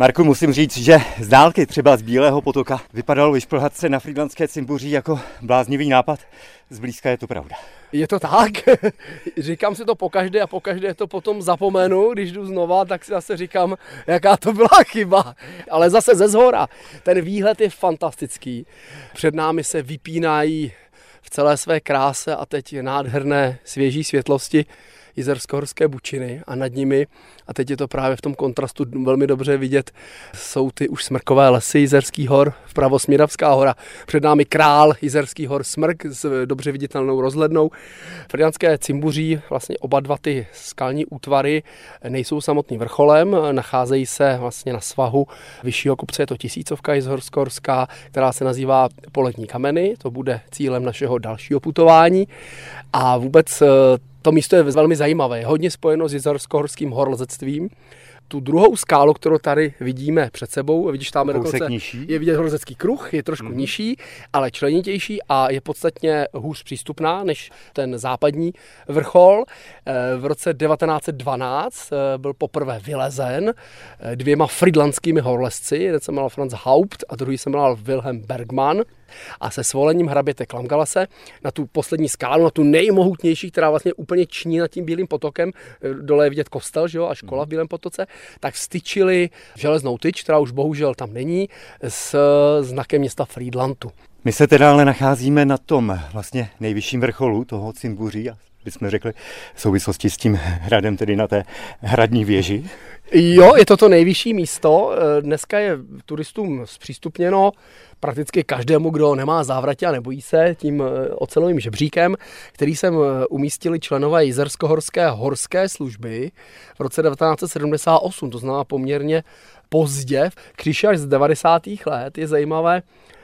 Marku, musím říct, že z dálky třeba z Bílého potoka vypadalo vyšplhat se na Frýdlandské cimbuří jako bláznivý nápad. Zblízka je to pravda. Je to tak. říkám si to pokaždé a pokaždé to potom zapomenu, když jdu znova, tak si zase říkám, jaká to byla chyba. Ale zase ze zhora. Ten výhled je fantastický. Před námi se vypínají v celé své kráse a teď nádherné svěží světlosti jizersko-horské bučiny a nad nimi, a teď je to právě v tom kontrastu velmi dobře vidět, jsou ty už smrkové lesy Jizerských hor, vpravo Směravská hora, před námi král Jizerských hor Smrk s dobře viditelnou rozhlednou. Frýdlantské cimbuří, vlastně oba dva ty skalní útvary nejsou samotným vrcholem, nacházejí se vlastně na svahu vyššího kopce, je to tisícovka Jizersko-horská, která se nazývá Poletní kameny, to bude cílem našeho dalšího putování. A vůbec to místo je velmi zajímavé, hodně spojeno s jizersko-horským horlezectvím. Tu druhou skálu, kterou tady vidíme před sebou, vidíš tam dokonce, nižší. je vidět horlezecký kruh, je trošku mm. nižší, ale členitější a je podstatně hůř přístupná než ten západní vrchol. Eh, v roce 1912 eh, byl poprvé vylezen eh, dvěma fridlandskými horlezci, jeden se jmenoval Franz Haupt a druhý se jmenoval Wilhelm Bergman a se svolením hraběte Klamgalase na tu poslední skálu, na tu nejmohutnější, která vlastně úplně ční nad tím Bílým potokem, dole je vidět kostel že jo, a škola v Bílém potoce, tak styčili železnou tyč, která už bohužel tam není, s znakem města Friedlandu. My se teda ale nacházíme na tom vlastně nejvyšším vrcholu toho Cimbuří, bychom řekli, v souvislosti s tím hradem, tedy na té hradní věži. Jo, je to to nejvyšší místo. Dneska je turistům zpřístupněno prakticky každému, kdo nemá závratě a nebojí se tím eh, ocelovým žebříkem, který jsem eh, umístili členové Jizersko-horské horské služby v roce 1978, to znamená poměrně pozdě, když až z 90. let. Je zajímavé, eh,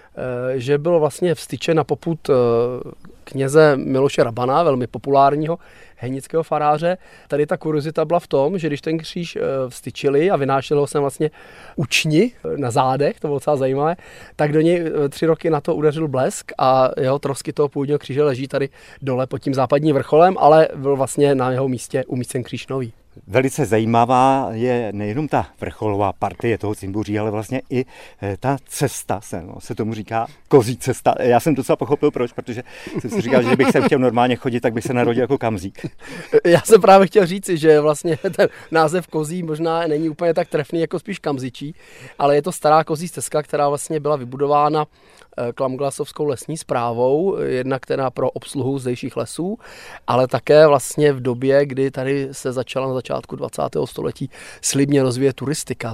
že byl vlastně vstyčen na poput kněze Miloše Rabana, velmi populárního henického faráře. Tady ta kuriozita byla v tom, že když ten kříž eh, vstyčili a vynášeli ho sem vlastně učni eh, na zádech, to bylo docela zajímavé, tak do něj eh, tři roky na to udeřil blesk a jeho trosky toho původního kříže leží tady dole pod tím západním vrcholem, ale byl vlastně na jeho místě umístěn kříž nový. Velice zajímavá je nejenom ta vrcholová partie toho cimbuří, ale vlastně i eh, ta cesta se, no, se tomu říká kozí cesta. Já jsem docela pochopil proč, protože jsem si říkal, že bych se chtěl normálně chodit, tak bych se narodil jako kamzík. Já jsem právě chtěl říci, že vlastně ten název kozí možná není úplně tak trefný jako spíš kamzičí, ale je to stará kozí stezka, která vlastně byla vybudována eh, Klamglasovskou lesní zprávou, jedna která pro obsluhu zdejších lesů, ale také vlastně v době, kdy tady se začala na začátku 20. století slibně rozvíjet turistika.